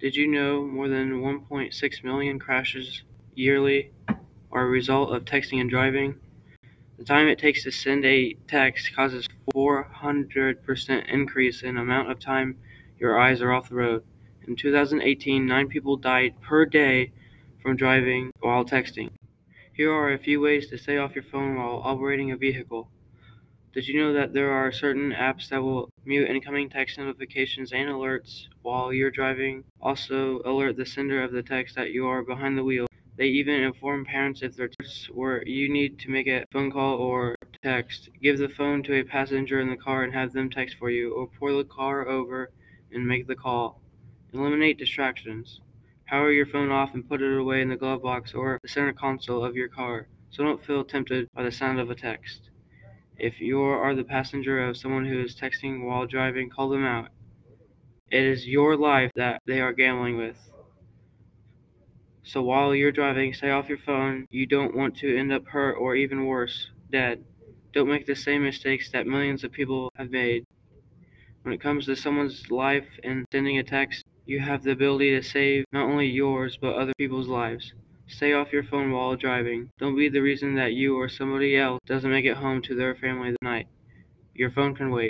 Did you know more than 1.6 million crashes yearly are a result of texting and driving? The time it takes to send a text causes 400% increase in amount of time your eyes are off the road. In 2018, 9 people died per day from driving while texting. Here are a few ways to stay off your phone while operating a vehicle. Did you know that there are certain apps that will mute incoming text notifications and alerts while you're driving? Also, alert the sender of the text that you are behind the wheel. They even inform parents if their texts where you need to make a phone call or text. Give the phone to a passenger in the car and have them text for you, or pull the car over and make the call. Eliminate distractions. Power your phone off and put it away in the glove box or the center console of your car, so don't feel tempted by the sound of a text. If you are the passenger of someone who is texting while driving, call them out. It is your life that they are gambling with. So while you're driving, stay off your phone. You don't want to end up hurt or even worse, dead. Don't make the same mistakes that millions of people have made. When it comes to someone's life and sending a text, you have the ability to save not only yours but other people's lives. Stay off your phone while driving. Don't be the reason that you or somebody else doesn't make it home to their family tonight. Your phone can wait.